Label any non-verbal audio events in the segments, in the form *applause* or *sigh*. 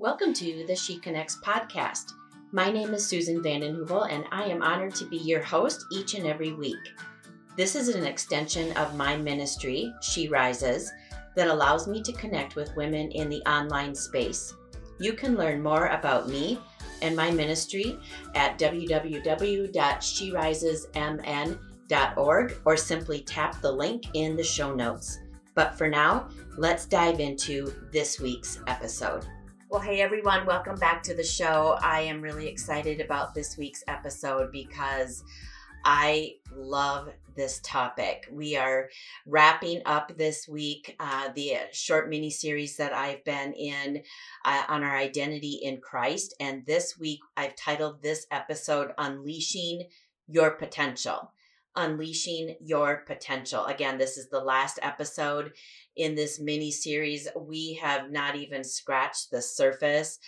Welcome to the She Connects podcast. My name is Susan Vanden Heuvel, and I am honored to be your host each and every week. This is an extension of my ministry, She Rises, that allows me to connect with women in the online space. You can learn more about me and my ministry at www.sherisesmn.org or simply tap the link in the show notes. But for now, let's dive into this week's episode. Well, hey everyone, welcome back to the show. I am really excited about this week's episode because I love this topic. We are wrapping up this week uh, the short mini series that I've been in uh, on our identity in Christ. And this week I've titled this episode Unleashing Your Potential unleashing your potential. Again, this is the last episode in this mini series. We have not even scratched the surface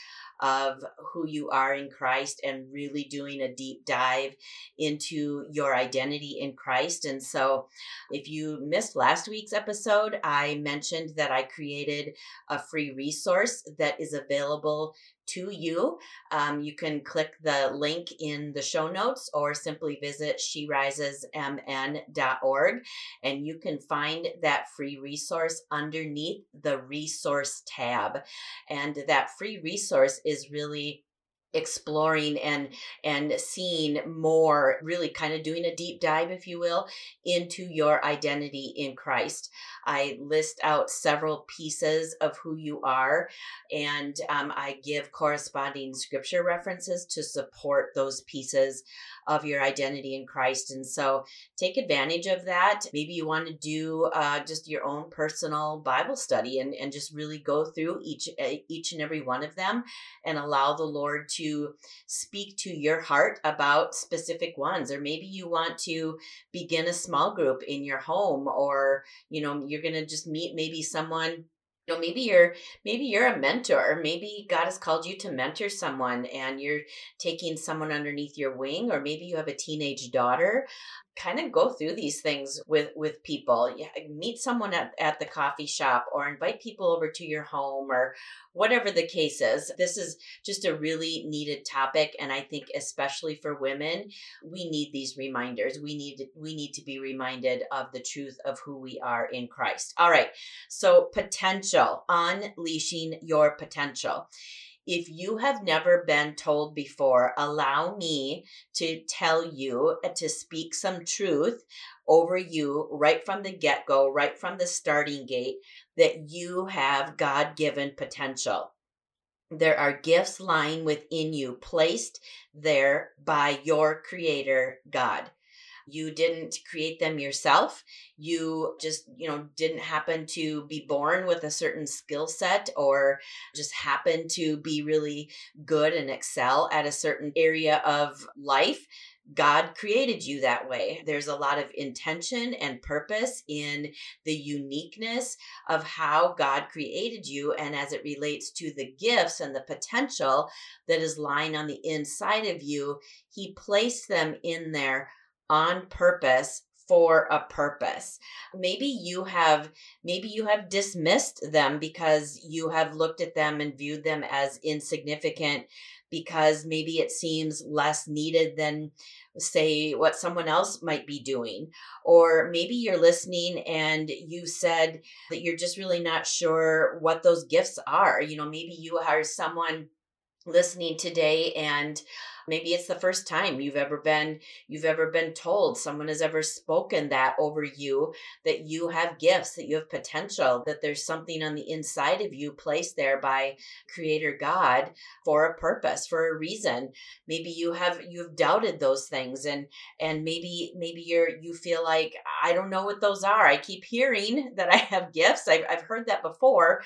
of who you are in Christ and really doing a deep dive into your identity in Christ. And so, if you missed last week's episode, I mentioned that I created a free resource that is available to you. Um, you can click the link in the show notes or simply visit sherisesmn.org and you can find that free resource underneath the resource tab. And that free resource is really exploring and and seeing more really kind of doing a deep dive if you will into your identity in Christ I list out several pieces of who you are and um, I give corresponding scripture references to support those pieces of your identity in Christ. And so take advantage of that. Maybe you want to do uh, just your own personal Bible study and, and just really go through each eh, each and every one of them and allow the Lord to speak to your heart about specific ones. Or maybe you want to begin a small group in your home or, you know, you're going to just meet maybe someone you know maybe you're maybe you're a mentor maybe god has called you to mentor someone and you're taking someone underneath your wing or maybe you have a teenage daughter kind of go through these things with with people. Yeah, meet someone at, at the coffee shop or invite people over to your home or whatever the case is. This is just a really needed topic and i think especially for women we need these reminders. We need we need to be reminded of the truth of who we are in christ. All right so potential unleashing your potential if you have never been told before, allow me to tell you, uh, to speak some truth over you right from the get go, right from the starting gate, that you have God given potential. There are gifts lying within you, placed there by your Creator God. You didn't create them yourself. You just, you know, didn't happen to be born with a certain skill set or just happen to be really good and excel at a certain area of life. God created you that way. There's a lot of intention and purpose in the uniqueness of how God created you. And as it relates to the gifts and the potential that is lying on the inside of you, He placed them in there on purpose for a purpose. Maybe you have maybe you have dismissed them because you have looked at them and viewed them as insignificant because maybe it seems less needed than say what someone else might be doing or maybe you're listening and you said that you're just really not sure what those gifts are you know maybe you are someone listening today and maybe it's the first time you've ever been you've ever been told someone has ever spoken that over you that you have gifts that you have potential that there's something on the inside of you placed there by creator god for a purpose for a reason maybe you have you've doubted those things and and maybe maybe you're you feel like i don't know what those are i keep hearing *laughs* that i have gifts i've, I've heard that before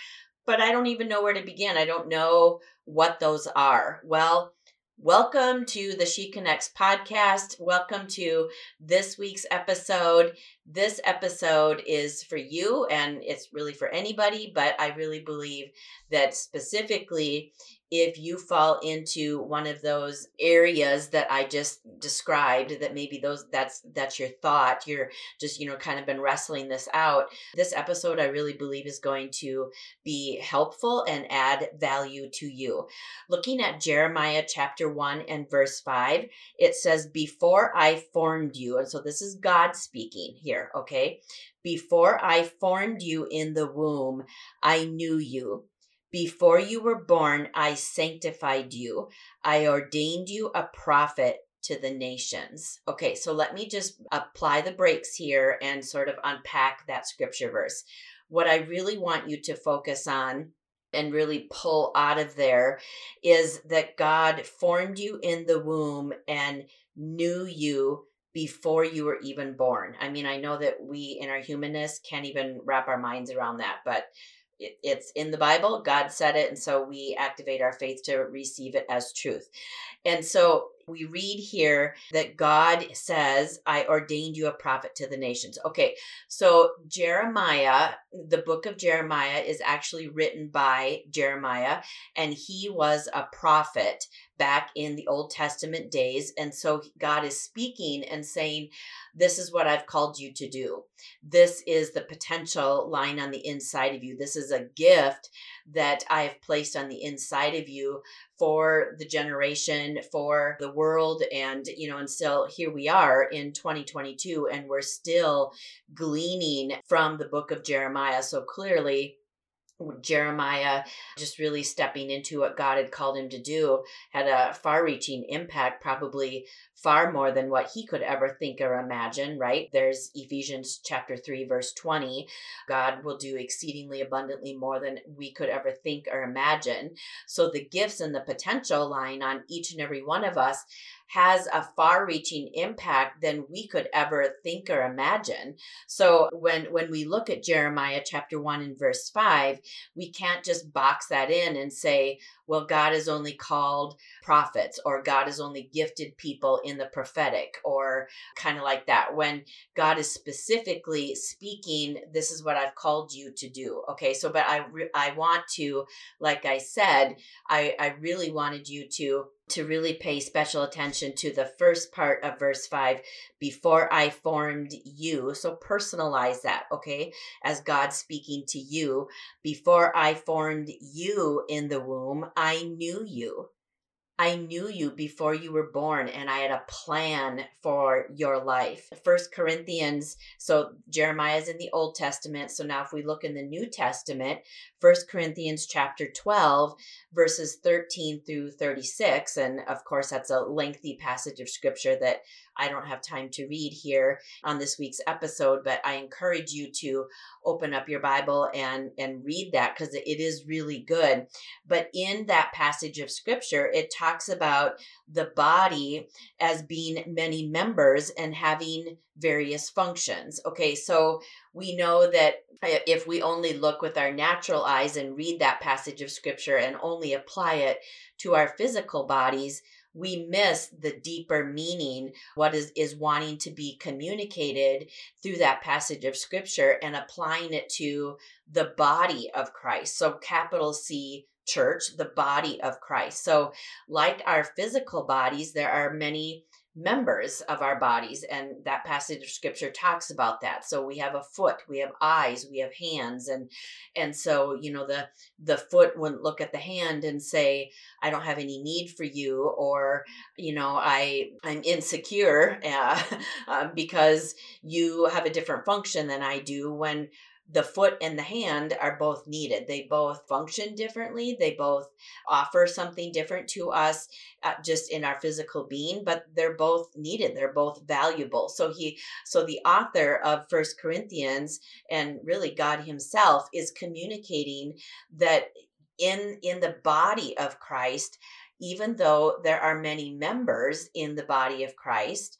but I don't even know where to begin. I don't know what those are. Well, welcome to the She Connects podcast. Welcome to this week's episode. this episode is for you and it's really for anybody, but I really believe that specifically if you fall into one of those areas that I just described that maybe those that's that's your thought you're just you know kind of been wrestling this out this episode I really believe is going to be helpful and add value to you. Looking at Jeremiah chapter 1 and verse 5 it says before I formed you and so this is God speaking here okay? Before I formed you in the womb I knew you before you were born, I sanctified you. I ordained you a prophet to the nations. Okay, so let me just apply the brakes here and sort of unpack that scripture verse. What I really want you to focus on and really pull out of there is that God formed you in the womb and knew you before you were even born. I mean, I know that we in our humanness can't even wrap our minds around that, but it's in the Bible. God said it. And so we activate our faith to receive it as truth. And so we read here that God says, I ordained you a prophet to the nations. Okay, so Jeremiah, the book of Jeremiah is actually written by Jeremiah, and he was a prophet back in the Old Testament days. And so God is speaking and saying, This is what I've called you to do. This is the potential lying on the inside of you. This is a gift that I have placed on the inside of you for the generation, for the world. And, you know, and still here we are in 2022, and we're still gleaning from the book of Jeremiah. So clearly, Jeremiah just really stepping into what God had called him to do had a far reaching impact, probably far more than what he could ever think or imagine, right? There's Ephesians chapter 3, verse 20. God will do exceedingly abundantly more than we could ever think or imagine. So the gifts and the potential lying on each and every one of us has a far reaching impact than we could ever think or imagine. So when when we look at Jeremiah chapter 1 and verse 5, we can't just box that in and say, well, God has only called prophets or God has only gifted people in the prophetic or kind of like that. When God is specifically speaking, this is what I've called you to do. Okay. So, but I, re- I want to, like I said, I, I really wanted you to to really pay special attention to the first part of verse 5 before I formed you. So personalize that, okay? As God speaking to you, before I formed you in the womb, I knew you. I knew you before you were born and I had a plan for your life. First Corinthians, so Jeremiah is in the Old Testament. So now if we look in the New Testament, First Corinthians chapter 12, verses 13 through 36. And of course, that's a lengthy passage of scripture that I don't have time to read here on this week's episode, but I encourage you to open up your Bible and, and read that because it is really good. But in that passage of scripture, it talks about the body as being many members and having various functions. Okay, so we know that if we only look with our natural eyes and read that passage of scripture and only apply it to our physical bodies, we miss the deeper meaning what is is wanting to be communicated through that passage of scripture and applying it to the body of Christ. So capital C church the body of Christ. So like our physical bodies there are many members of our bodies and that passage of scripture talks about that. So we have a foot we have eyes we have hands and and so you know the the foot wouldn't look at the hand and say i don't have any need for you or you know i i'm insecure *laughs* uh, uh, *laughs* because you have a different function than i do when the foot and the hand are both needed. They both function differently. They both offer something different to us uh, just in our physical being, but they're both needed. They're both valuable. So he so the author of First Corinthians and really God himself is communicating that in in the body of Christ even though there are many members in the body of Christ,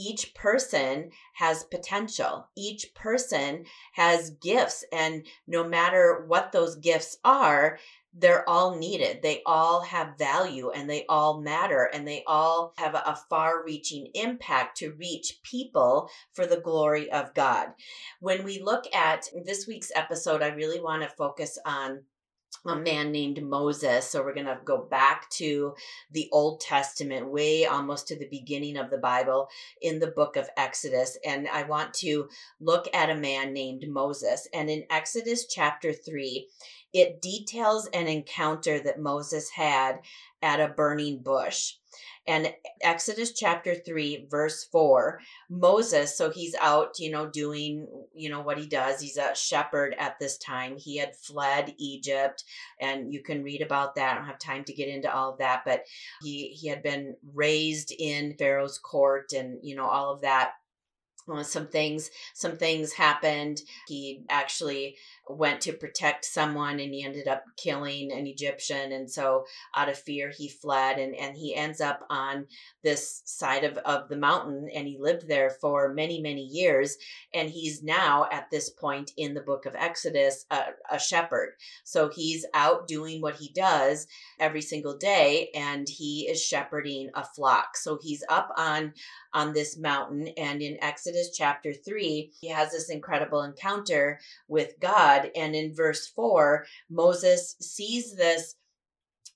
each person has potential. Each person has gifts. And no matter what those gifts are, they're all needed. They all have value and they all matter and they all have a, far reaching impact to reach people for the glory of God. When we look at this week's episode, I really want to focus on a man named Moses. So we're going to go back to the Old Testament, way almost to the beginning of the Bible in the book of Exodus. And I want to look at a man named Moses. And in Exodus chapter 3, it details an encounter that Moses had at a burning bush. And Exodus chapter 3, verse 4, Moses, so he's out, you know, doing, you know, what he does. He's a shepherd at this time. He had fled Egypt, and you can read about that. I don't have time to get into all of that, but he he had been raised in Pharaoh's court and, you know, all of that some things some things happened he actually went to protect someone and he ended up killing an Egyptian. And so out of fear, he fled and, and he ends up on this side of, of the mountain and he lived there for many, many years. And he's now at this point in the book of Exodus, a, a shepherd. So he's out doing what he does every single day and he is shepherding a flock. So he's up on on this mountain and in Exodus chapter 3 he has this incredible encounter with God God. And in verse 4, Moses sees this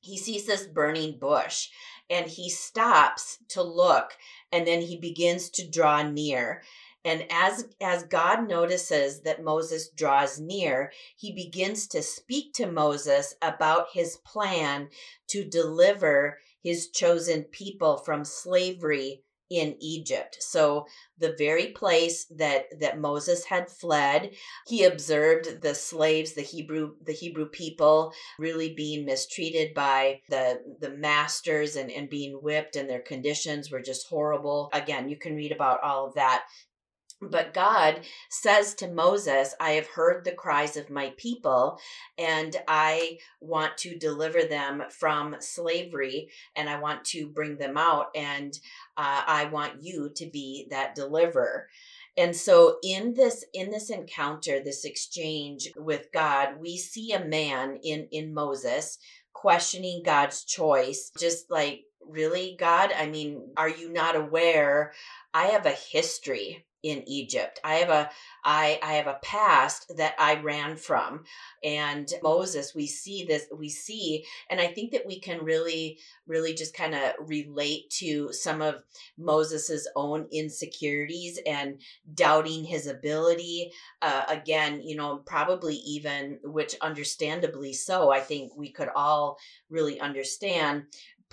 he sees this burning bush and he stops to look and then he begins to draw near and as as god notices that moses draws near he begins to speak to moses about his plan to deliver his chosen people from slavery in Egypt. So the very place that that Moses had fled, he observed the slaves, the Hebrew the Hebrew people really being mistreated by the the masters and and being whipped and their conditions were just horrible. Again, you can read about all of that but God says to Moses, I have heard the cries of my people, and I want to deliver them from slavery, and I want to bring them out, and uh, I want you to be that deliverer. And so in this in this encounter, this exchange with God, we see a man in in Moses questioning God's choice, just like really God, I mean, are you not aware I have a history in Egypt. I have a I I have a past that I ran from. And Moses, we see this we see and I think that we can really really just kind of relate to some of Moses's own insecurities and doubting his ability. Uh, again, you know, probably even which understandably so, I think we could all really understand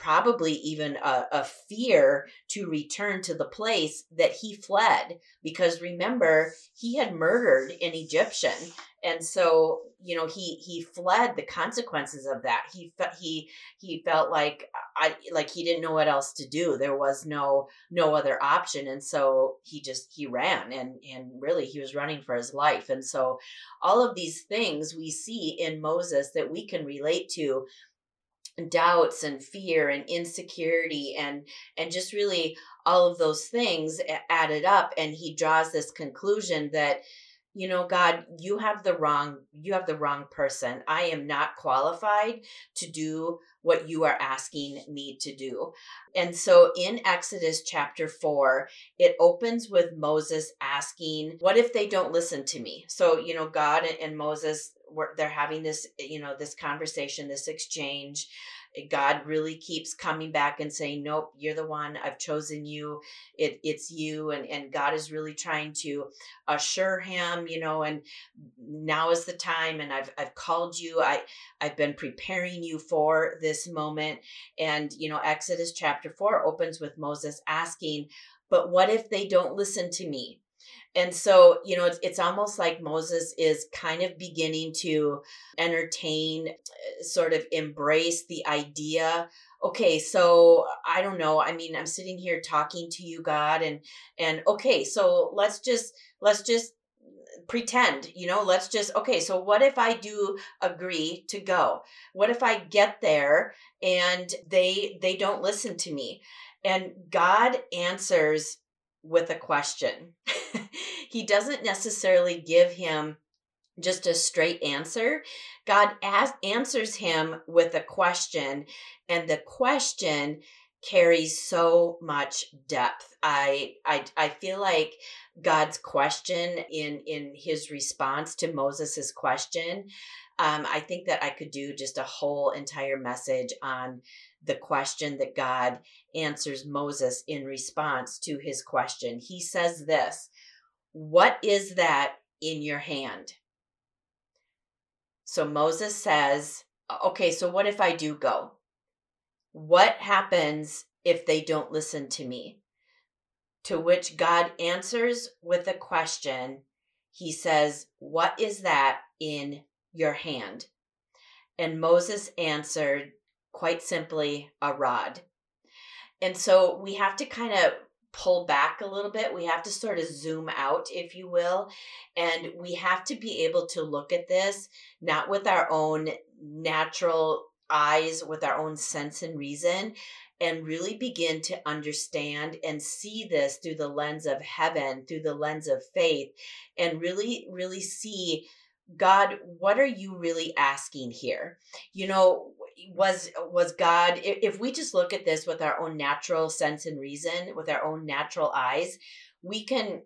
probably even a, a, fear to return to the place that he fled because remember he had murdered an egyptian. And so you know he he fled the consequences of that. He he he felt like i like he didn't know what else to do. There was no no other option. And so he just he ran and and really he was running for his life. And so all of these things we see in moses that we can relate to doubts and fear and insecurity and and just really all of those things added up and he draws this conclusion that you know god you have the wrong you have the wrong person. I am not qualified to do what you are asking me to do. And so in exodus chapter 4 it opens with moses asking what if they don't listen to me? So you know god and moses they're having this you know this conversation this exchange eh, God really keeps coming back and saying, Nope, you're the one. I've chosen you. It, it's you. And, and God is really trying to assure him, you know, and now is the time. And I've, I've called you. I, I've been preparing you for this moment. And, you know, Exodus chapter 4 opens with Moses asking, But what if they don't listen to me? And so, you know, it's, it's almost like Moses is kind of beginning to entertain, uh, sort of embrace the idea okay so i don't know i mean i'm sitting here talking to you god and and okay so let's just let's just pretend you know let's just okay so what if i do agree to go? What if i get there and they they don't listen to me? And god answers with a question *laughs* he doesn't necessarily give him just a straight answer. God as- answers him with a question, and the question carries so much depth. I I I feel like God's question in in his response to Moses's question. Um, I think that I could do just a whole entire message on the question that God answers Moses in response to his question. He says this What is that in your hand? So Moses says, Okay, so what if I do go? What happens if they don't listen to me? To which God answers with a question. He says, What is that in your hand? And Moses answered quite simply, A rod. And so we have to kind of pull back a little bit. We have to sort of zoom out, if you will. And we have to be able to look at this not with our own natural eyes, with our own sense and reason, and really begin to understand and see this through the lens of heaven, through the lens of faith, and really, really see God, what are you really asking here? You know, was was God if we just look at this with our own natural sense and reason, with our own natural eyes, we can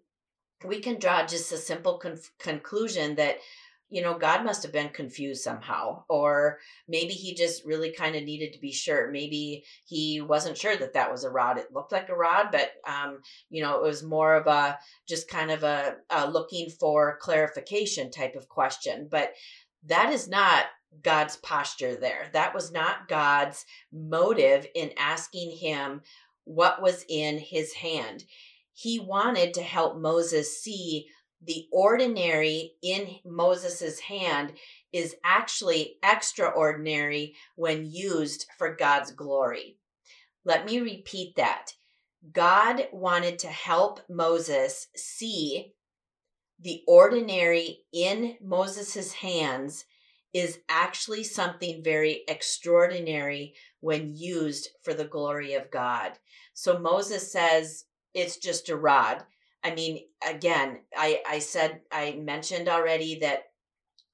we can draw just a simple con- conclusion that you know, God must have been confused somehow, or maybe he just really kind of needed to be sure. Maybe he wasn't sure that that was a rod. It looked like a rod, but um, you know, it was more of a just kind of a, a looking for clarification type of question. But that is not God's posture there. That was not God's motive in asking him what was in his hand. He wanted to help Moses see the ordinary in Moses's hand is actually extraordinary when used for God's glory. Let me repeat that. God wanted to help Moses see the ordinary in Moses's hands is actually something very extraordinary when used for the glory of God. So Moses says it's just a rod. I mean, again, I, I said, I mentioned already that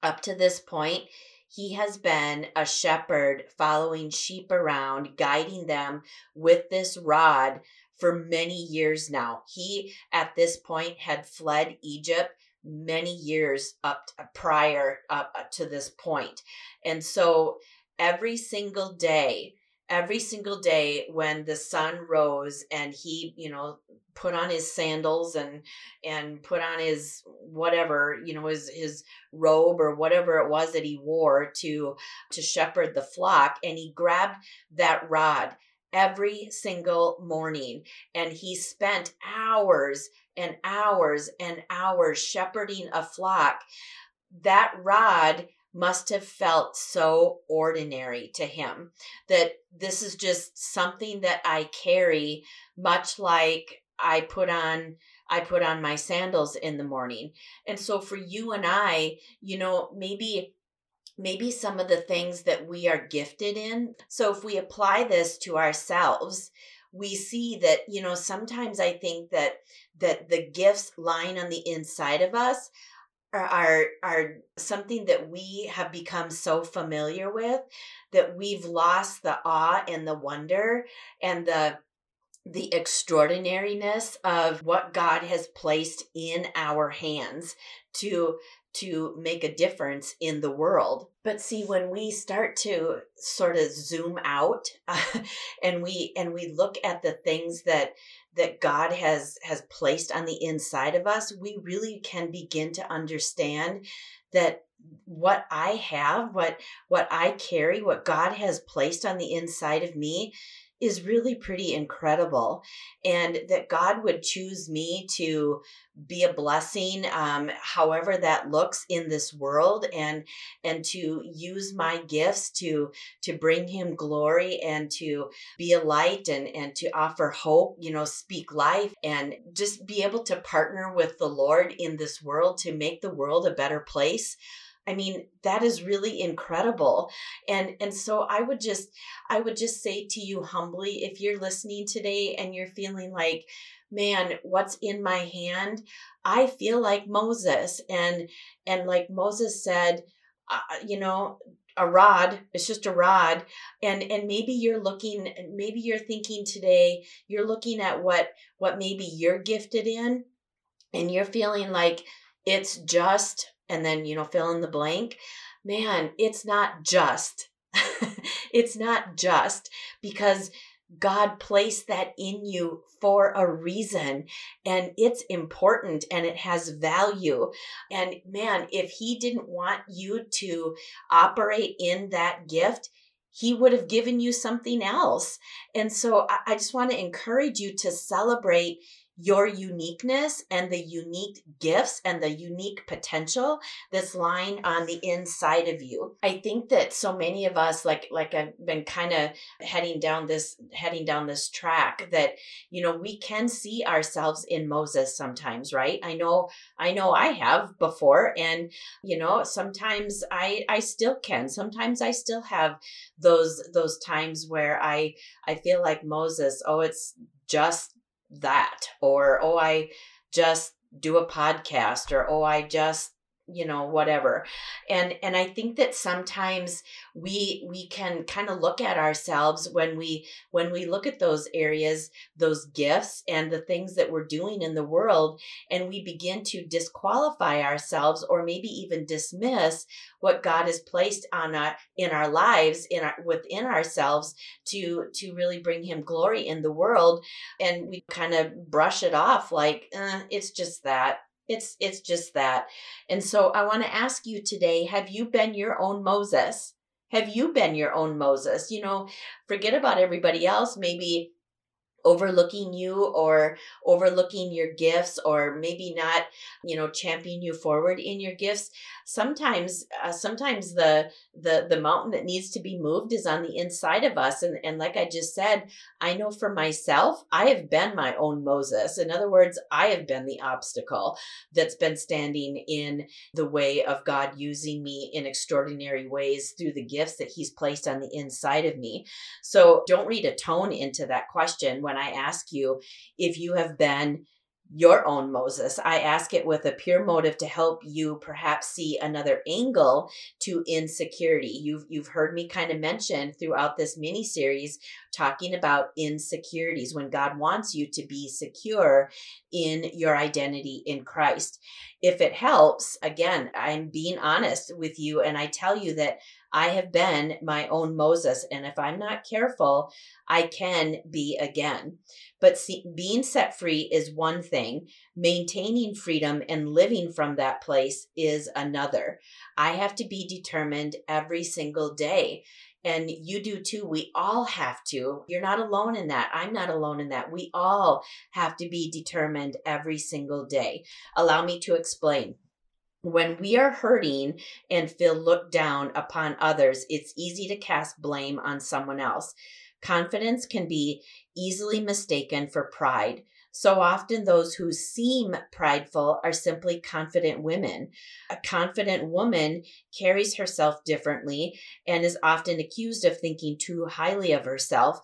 up to this point, he has been a shepherd following sheep around, guiding them with this rod for many years now. He, at this point, had fled Egypt many years up uh, prior up uh, to this point. And so every single day, every single day when the sun rose and he you know put on his sandals and and put on his whatever you know his his robe or whatever it was that he wore to to shepherd the flock and he grabbed that rod every single morning and he spent hours and hours and hours shepherding a flock that rod must have felt so ordinary to him that this is just something that I carry much like I put on I put on my sandals in the morning. And so for you and I, you know, maybe maybe some of the things that we are gifted in. So if we apply this to ourselves, we see that, you know, sometimes I think that that the gifts lying on the inside of us are are are something that we have become so familiar with that we've lost the awe and the wonder and the the extraordinariness of what God has placed in our hands to to make a difference in the world. But see when we start to sort of zoom out uh, *laughs* and we and we look at the things that that God has has placed on the inside of us, we really can begin to understand that what I have, what what I carry, what God has placed on the inside of me is really pretty incredible. And that God would choose me to be a blessing, um, however that looks in this world, and and to use my gifts to to bring Him glory and to be a light and and to offer hope. You know, speak life and just be able to partner with the Lord in this world to make the world a better place I mean, that is really incredible. And and so I would just I would just say to you humbly if you're listening today and you're feeling like man, what's in my hand? I feel like Moses and and like Moses said, uh, you know, a rod it's just a rod and and maybe you're looking maybe you're thinking today you're looking at what what maybe you're gifted in and you're feeling like it's just and then you know fill in the blank man it's not just *laughs* it's not just because God placed that in you for a reason and it's important and it has value. And man, if He didn't want you to operate in that gift, he would have given you something else. And so I, just want to encourage you to celebrate your uniqueness and the unique gifts and the unique potential that's lying on the inside of you. I think that so many of us like like I've been kind of heading down this heading down this track that you know we can see ourselves in Moses sometimes, right? I know I know I have before and you know sometimes I I still can. Sometimes I still have those those times where I I feel like Moses, oh it's just that or oh i just do a podcast or oh i just you know whatever. And and i think that sometimes we we can kind of look at ourselves when we when we look at those areas those gifts and the things that we're doing in the world and we begin to disqualify ourselves or maybe even dismiss what god has placed on our in our lives in our within ourselves to to really bring him glory in the world. And we kind of brush it off like eh, it's just that it's it's just that. And so I want to ask you today, have you been your own Moses? Have you been your own Moses? You know, forget about everybody else. Maybe overlooking you or overlooking your gifts or maybe not you know championing you forward in your gifts sometimes uh, sometimes the the the mountain that needs to be moved is on the inside of us and and like i just said i know for myself i have been my own moses. In other words i have been the obstacle that's been standing in the way of god using me in extraordinary ways through the gifts that he's placed on the inside of me. So don't read a tone into that question when i ask you if you have been your own Moses. I ask it with a pure motive to help you perhaps see another angle to insecurity. You've you've heard me kind of mention throughout this mini series talking about insecurities when God wants you to be secure in your identity in Christ. If it helps, again, I'm being honest with you and I tell you that I have been my own Moses. And if I'm not careful, I can be again. But see, being set free is one thing, maintaining freedom and living from that place is another. I have to be determined every single day. And you do too. We all have to. You're not alone in that. I'm not alone in that. We all have to be determined every single day. Allow me to explain when we are hurting and feel looked down upon others, it's easy to cast blame on someone else. Confidence can be easily mistaken for pride. So often, those who seem prideful are simply confident women. A confident woman carries herself differently and is often accused of thinking too highly of herself.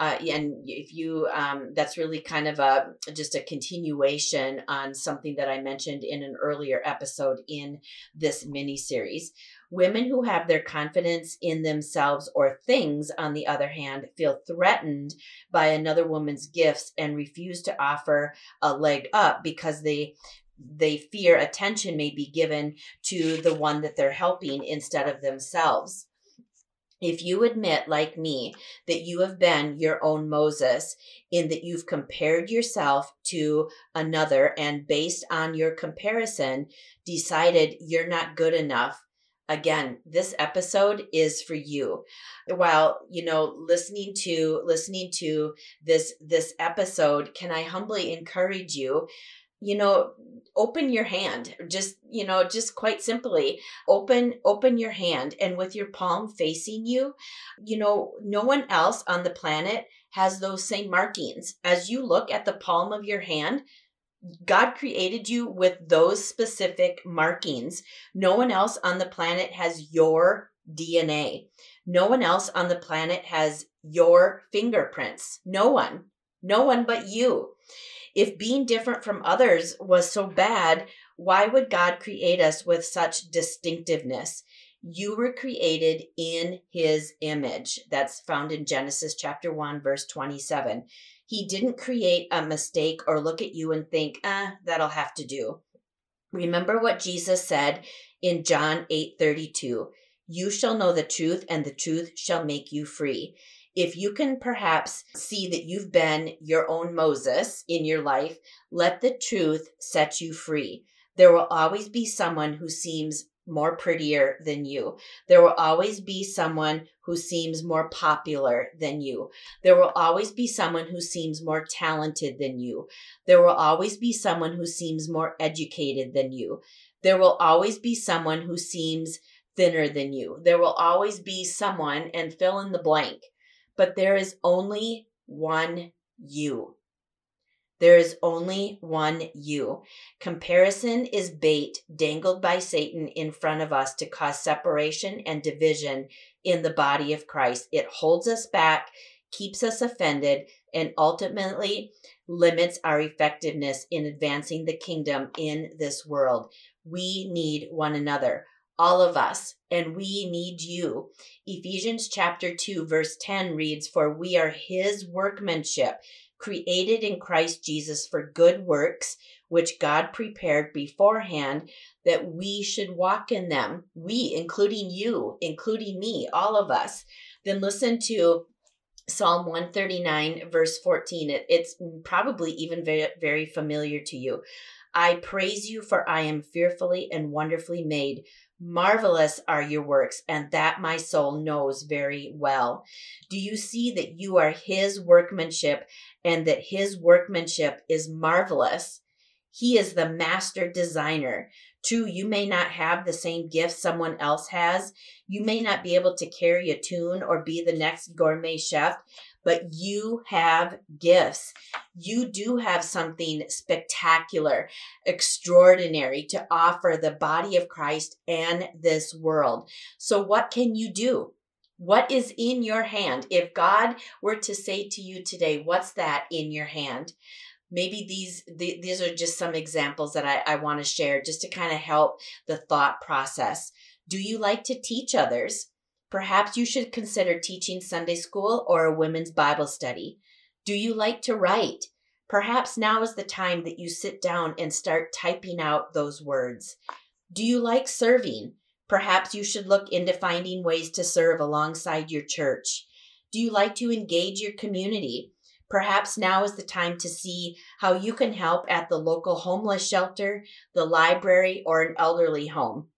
Uh, and if you um, that's really kind of a just a continuation on something that i mentioned in an earlier episode in this mini series women who have their confidence in themselves or things on the other hand feel threatened by another woman's gifts and refuse to offer a leg up because they they fear attention may be given to the one that they're helping instead of themselves if you admit, like me, that you have been your own Moses, in that you've compared yourself to another and based on your comparison decided you're not good enough, again this episode is for you. While you know listening to listening to this this episode can i humbly encourage you you know open your hand just you know just quite simply open open your hand and with your palm facing you you know no one else on the planet has those same markings as you look at the palm of your hand God created you with those specific markings. No one else on the planet has your DNA. No one else on the planet has your fingerprints. No one. No one but you. If being different from others was so bad, why would God create us with such distinctiveness? You were created in his image. That's found in Genesis chapter 1, verse 27. He didn't create a mistake or look at you and think, ah, that'll have to do. Remember what Jesus said in John 8 32. You shall know the truth, and the truth shall make you free. If you can perhaps see that you've been your own Moses in your life, let the truth set you free. There will always be someone who seems more prettier than you. There will always be someone who seems more popular than you. There will always be someone who seems more talented than you. There will always be someone who seems more educated than you. There will always be someone who seems thinner than you. There will always be someone and fill in the blank. But there is only one you. There is only one you. Comparison is bait dangled by Satan in front of us to cause separation and division in the body of Christ. It holds us back, keeps us offended, and ultimately limits our effectiveness in advancing the kingdom in this world. We need one another all of us, and we need you. Ephesians chapter 2, verse 10 reads, For we are his workmanship, created in Christ Jesus for good works, which God prepared beforehand that we should walk in them. We, including you, including me, all of us. Then listen to Psalm 139, verse 14. It, it's probably even very, very familiar to you. I praise you, for I am fearfully and wonderfully made. Marvelous are your works, and that my soul knows very well. Do you see that you are his workmanship and that his workmanship is marvelous? He is the master designer. True, you may not have the same gift someone else has. You may not be able to carry a tune or be the next gourmet chef, but you have gifts. You do have something spectacular, extraordinary to offer the body of Christ and this world. So, what can you do? What is in your hand? If God were to say to you today, What's that in your hand? Maybe these these are just some examples that I, I want to share just to kind of help the thought process. Do you like to teach others? Perhaps you should consider teaching Sunday school or a women's Bible study. Do you like to write? Perhaps now is the time that you sit down and start typing out those words. Do you like serving? Perhaps you should look into finding ways to serve alongside your church. Do you like to engage your community? Perhaps now is the time to see how you can help at the local homeless shelter, the library, or an elderly home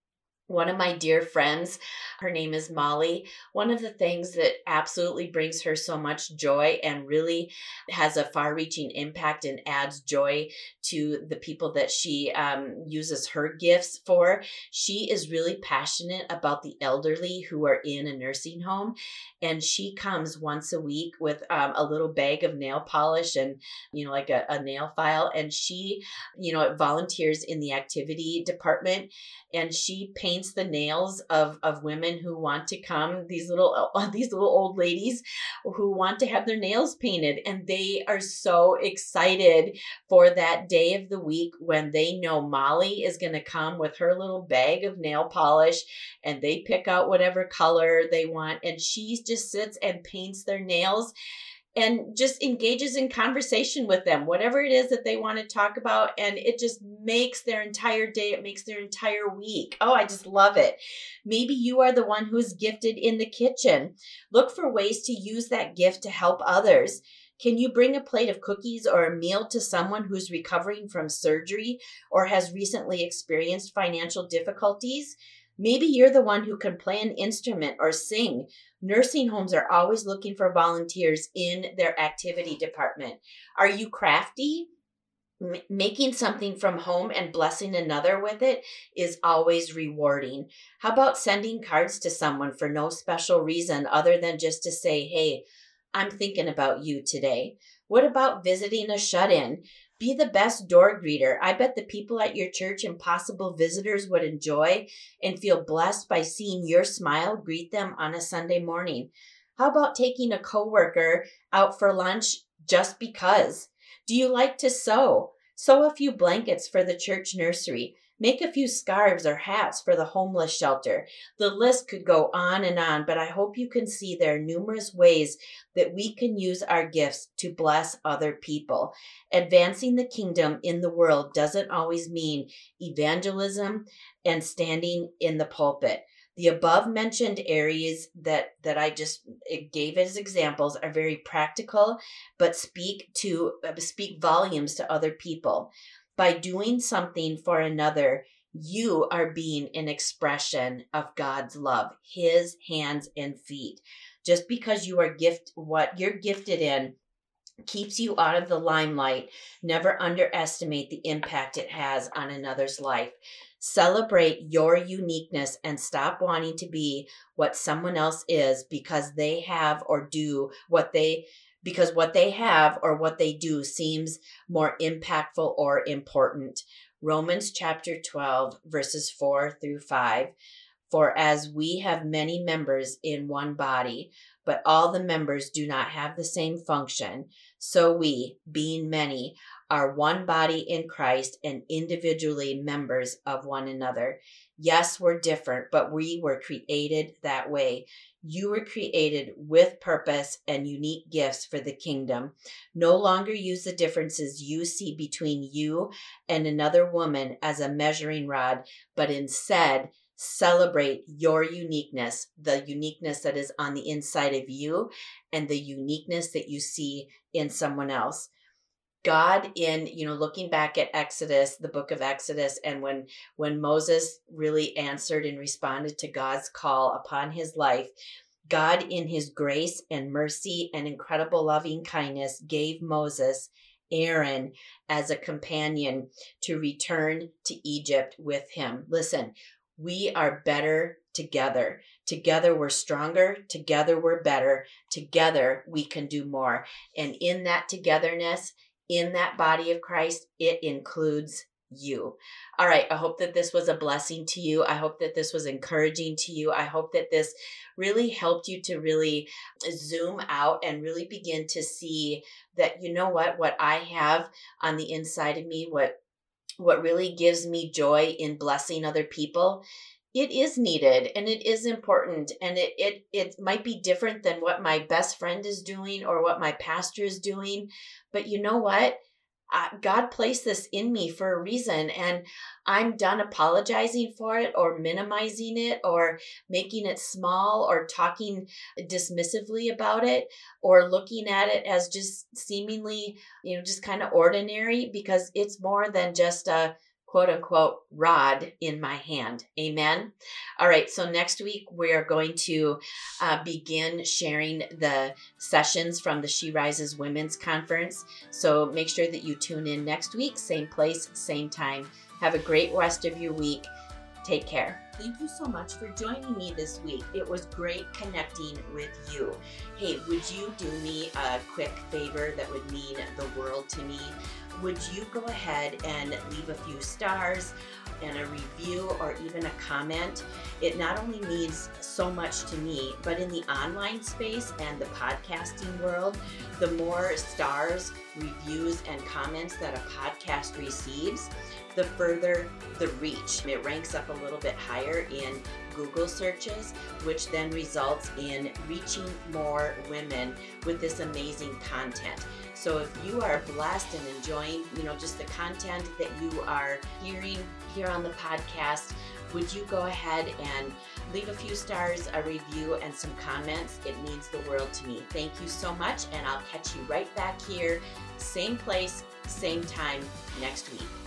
one of my dear friends, her name is Molly. One of the things that absolutely brings her so much joy and really has a far reaching impact and adds joy to the people that she um, uses her gifts for, she is really passionate about the elderly who are in a nursing home. And she comes once a week with um, a little bag of nail polish and, you know, like a, a nail file. And she, you know, volunteers in the activity department and she paints the nails of of women who want to come these little *laughs* uh, these little old ladies who want to have their nails painted. And they are so excited for that day of the week when they know Molly is going to come with her little bag of nail polish and they pick out whatever color they want. And she just sits and paints their nails and just engages in conversation with them, whatever it is that they want to talk about. And it just makes their entire day, it makes their entire week. Oh, I just love it. Maybe you are the one who's gifted in the kitchen. Look for ways to use that gift to help others. Can you bring a plate of cookies or a meal to someone who's recovering from surgery or has recently experienced financial difficulties? Maybe you're the one who can play an instrument or sing. Nursing homes are always looking for volunteers in their activity department. Are you crafty? Making something from home and blessing another with it is always rewarding. How about sending cards to someone for no special reason other than just to say, hey, I'm thinking about you today? What about visiting a shut in? Be the best door greeter. I bet the people at your church and possible visitors would enjoy and feel blessed by seeing your smile greet them on a Sunday morning. How about taking a coworker out for lunch just because? Do you like to sew? Sew a few blankets for the church nursery. Make a few scarves or hats for the homeless shelter. The list could go on and on, but I hope you can see there are numerous ways that we can use our gifts to bless other people. Advancing the kingdom in the world doesn't always mean evangelism and standing in the pulpit. The above mentioned areas that that I just eh, gave as examples are very practical but speak to eh, speak volumes to other people. By doing something for another, you are being an expression of God's love, his hands and feet. Just because you are gift what you're gifted in keeps you out of the limelight, never underestimate the impact it has on another's life. Celebrate your uniqueness and stop wanting to be what someone else is because they have or do what they because what they have or what they do seems more impactful or important. Romans chapter 12, verses 4 through 5. For as we have many members in one body, but all the members do not have the same function, so we, being many, are one body in Christ and individually members of one another. Yes, we're different, but we were created that way. You were created with purpose and unique gifts for the kingdom. No longer use the differences you see between you and another woman as a measuring rod, but instead celebrate your uniqueness, the uniqueness that is on the inside of you, and the uniqueness that you see in someone else. God in, you know, looking back at Exodus, the book of Exodus, and when when Moses really answered and responded to God's call upon his life, God in his grace and mercy and incredible loving kindness gave Moses Aaron as a companion to return to Egypt with him. Listen, we are better together. Together we're stronger. Together we're better. Together we can do more. And in that togetherness, in that body of Christ, it includes you. All right. I hope that this was a blessing to you. I hope that this was encouraging to you. I hope that this really helped you to really zoom out and really begin to see that, you know what, what I have on the inside of me, what what really gives me joy in blessing other people it is needed and it is important and it, it it might be different than what my best friend is doing or what my pastor is doing but you know what? God placed this in me for a reason, and I'm done apologizing for it or minimizing it or making it small or talking dismissively about it or looking at it as just seemingly, you know, just kind of ordinary because it's more than just a quote unquote rod in my hand. Amen. All right. So next week we are going to uh, begin sharing the sessions from the She Rises Women's Conference. So make sure that you tune in next week, same place, same time. Have a great rest of your week. Take care. Thank you so much for joining me this week. It was great connecting with you. Hey, would you do me a quick favor that would mean the world to me? would you go ahead and leave a few stars and a review or even a comment? It not only means so much to me, but in the online space and the podcasting world, the more stars, reviews, and comments that a podcast receives, the further the reach. It ranks up a little bit higher in Google searches, which then results in reaching more women with this amazing content. So if you are blessed and enjoying, you know, just the content that you are hearing here on the podcast, would you go ahead and leave a few stars, a review, and some comments? It means the world to me. Thank you so much, and I'll catch you right back here, same place, same time next week.